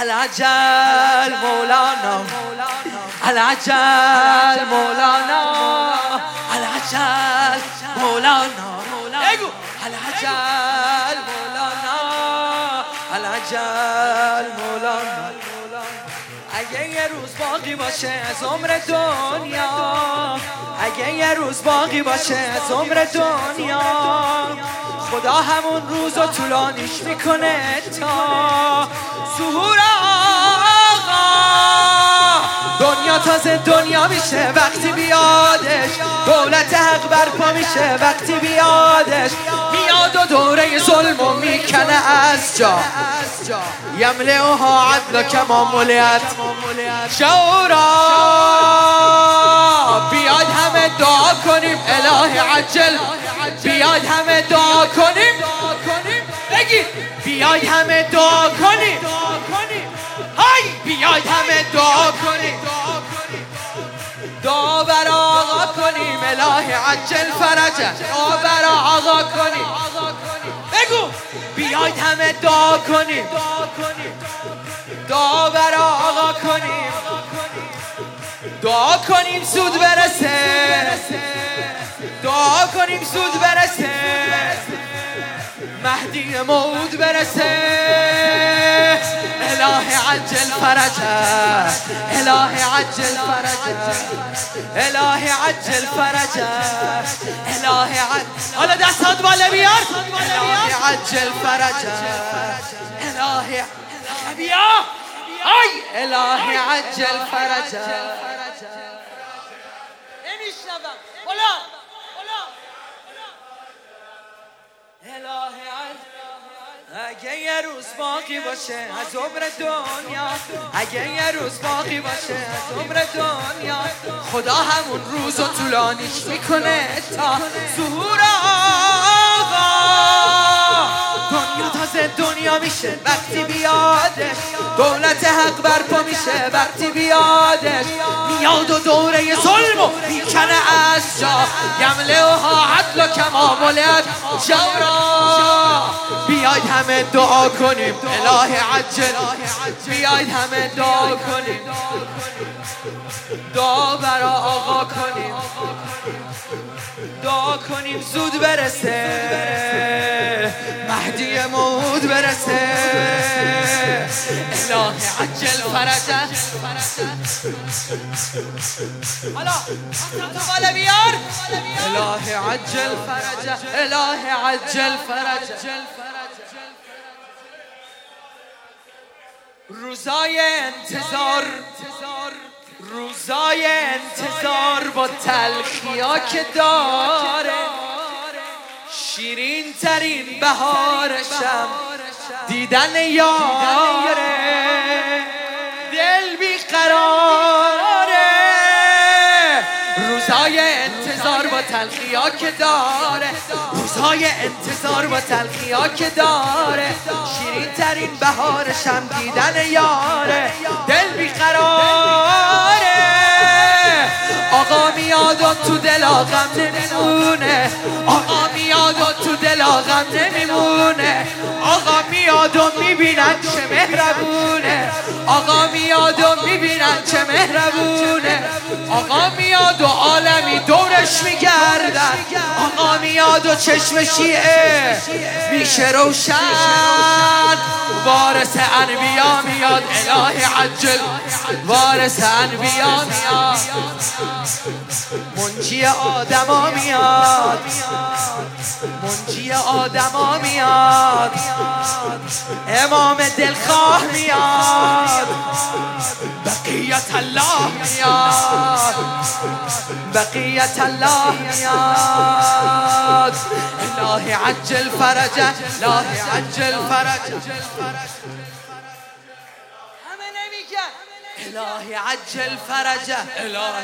العجل مولانا. العجل مولانا. العجل مولانا. العجل مولانا. العجل مولانا. اگه یه روز باقی باشه از عمر دنیا. اگه یه روز باقی باشه از عمر دنیا. خدا همون روز رو طولانیش می‌کنه تا ظهور تازه دنیا میشه وقتی بیادش دولت حق برپا میشه وقتی بیادش میاد و دوره ظلم و می‌کنه از جا. یملئها عدل کما ملیت شورا بیاد همه دعا کنیم اله عجل. بیاد همه دعا کنیم بگید بیاید همه دعا کنیم. های بیاید همه دعا کنیم. کنیم اله عجل فرجه دعا بر آقا کنیم بگو. بیاید همه دعا کنیم دعا بر آقا کنیم دعا کنیم سود برسه. دعا کنیم سود برسه. مهدی مود برسه. إلهي عجل فرجه. إلهي عجل فرجه. إلهي عجل فرجه. إلهي عجل ولا ده صوت بالأبيار إلهي عجل فرجه. إلهي أبيار. أي إلهي عجل فرجه. إمي الشباب. ولا. ولا. إلهي عجل اگه یه روز باقی باشه از عمر دنیا. اگه یه روز باقی باشه از عمر دنیا. خدا همون روز و طولانیش می‌کنه تا ظهور دنیا تازه دنیا میشه وقتی بیادش. دولت حق برپا میشه وقتی بیادش. میاد و دوره ظلم و می‌کنه از جا. ها عدل و کماملت جورا. بیاید همه دعا کنیم اله عجل. بیاید همه دعا کنیم. دعا برا آقا کنیم. دعا کنیم زود برسه. مهدی مود برسه. اله عجل فرجه حالا بالا بیار. اله عجل فرجه اله عجل فرجه روزای انتظار. روزای انتظار با تلخیا که داره. شیرین ترین بهارشم دیدن یاره. دل بیقراره. روزای انتظار با تلخیا که داره. روزهای انتظار با تلخیا که داره. شیرین ترین بهارشم دیدن یاره. تو دل آقم نمیمونه. آقا میاد و تو آقم نمیمونه. آقا میاد و می‌بینن چه مهربونه. آقا میاد و می‌بینن چه مهربونه. آقا میاد و عالمی دورش میگردن. آقا میاد و چشم شیعه میشه روشن. وارث انبیا میاد اله عجل. وارث انبیا میاد. منجی آدما میاد. منجی آدما میاد. امام دلخواه میاد. بقیت الله میاد. بقیت الله میاد. اله عجل فرجه اله عجل فرجه اله عجل فرجه اله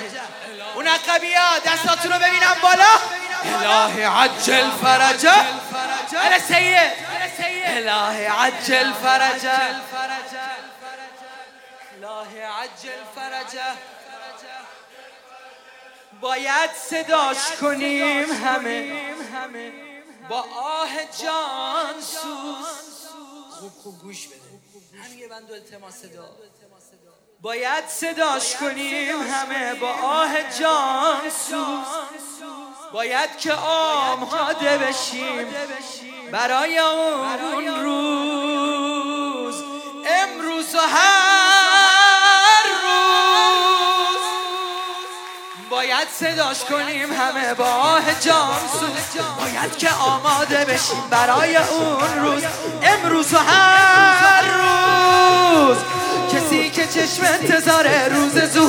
اون عقبیا دستاتون رو ببینم بالا. اله عجل فرجه اله سید اله عجل فرجه اله عجل فرجه باید صداش کنیم همه. با آه جان سوز. خوب خوب گوش بده. باید صداش کنیم همه. با آه جان باید که آماده بشیم برای اون روز. امروز و هر روز. باید صداش کنیم همه با آه جان باید که آماده بشیم برای اون روز. امروز و هر روز. کسی که چشم انتظار روز و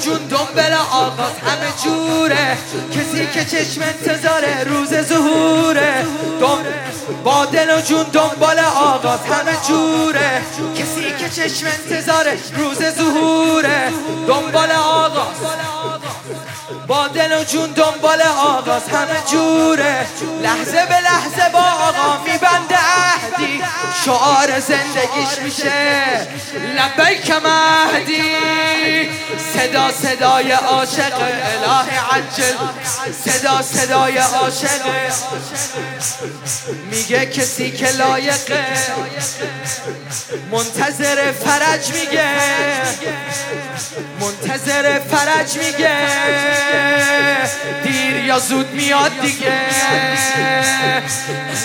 جون دنبل آغاز همه جوره. کسی که چشم انتظار روز ظهوره. با دل و جون دنبال آغاز همه جوره. کسی که چشم انتظار روز ظهوره. دنبال آغاز. با دل و جون دنبال آغاز همه جوره. لحظه به لحظه با آقا میبنده عهدی. شعار زندگیش میشه. لبیک مهدی. صدا صدای عاشق اله عجل. صدا صدای عاشق. میگه کسی که لایقه. منتظر فرج میگه. منتظر فرج میگه. دیر یا زود میاد دیگه.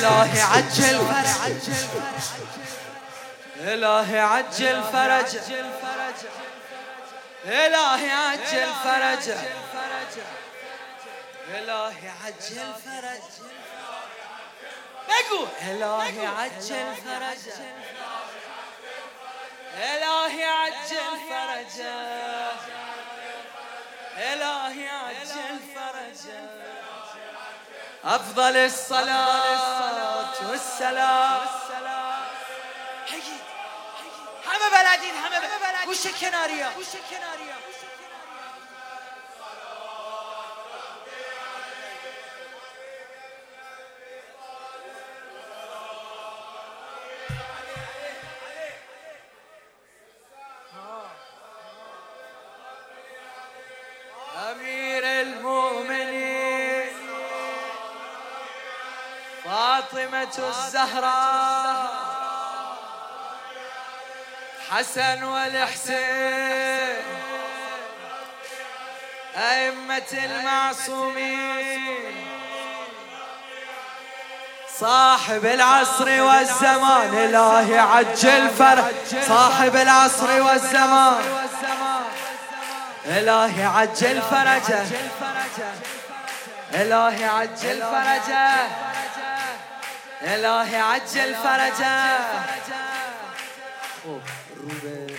الهی عجل فرج. الهی عجل فرج. الهی عجل فرج. الهی عجل فرج. بگو. الهی عجل فرج. الهی عجل افضل الصلاة والسلام همه بلدین همه بلدین. گوش کناریا الزهراء حسن والحسين. أئمة المعصومين. صاحب العصر والزمان إلهي عجل فرج صاحب العصر والزمان. إلهي عجل فرجه. إلهي عجل فرجه. الهي عجل فرجا روبن.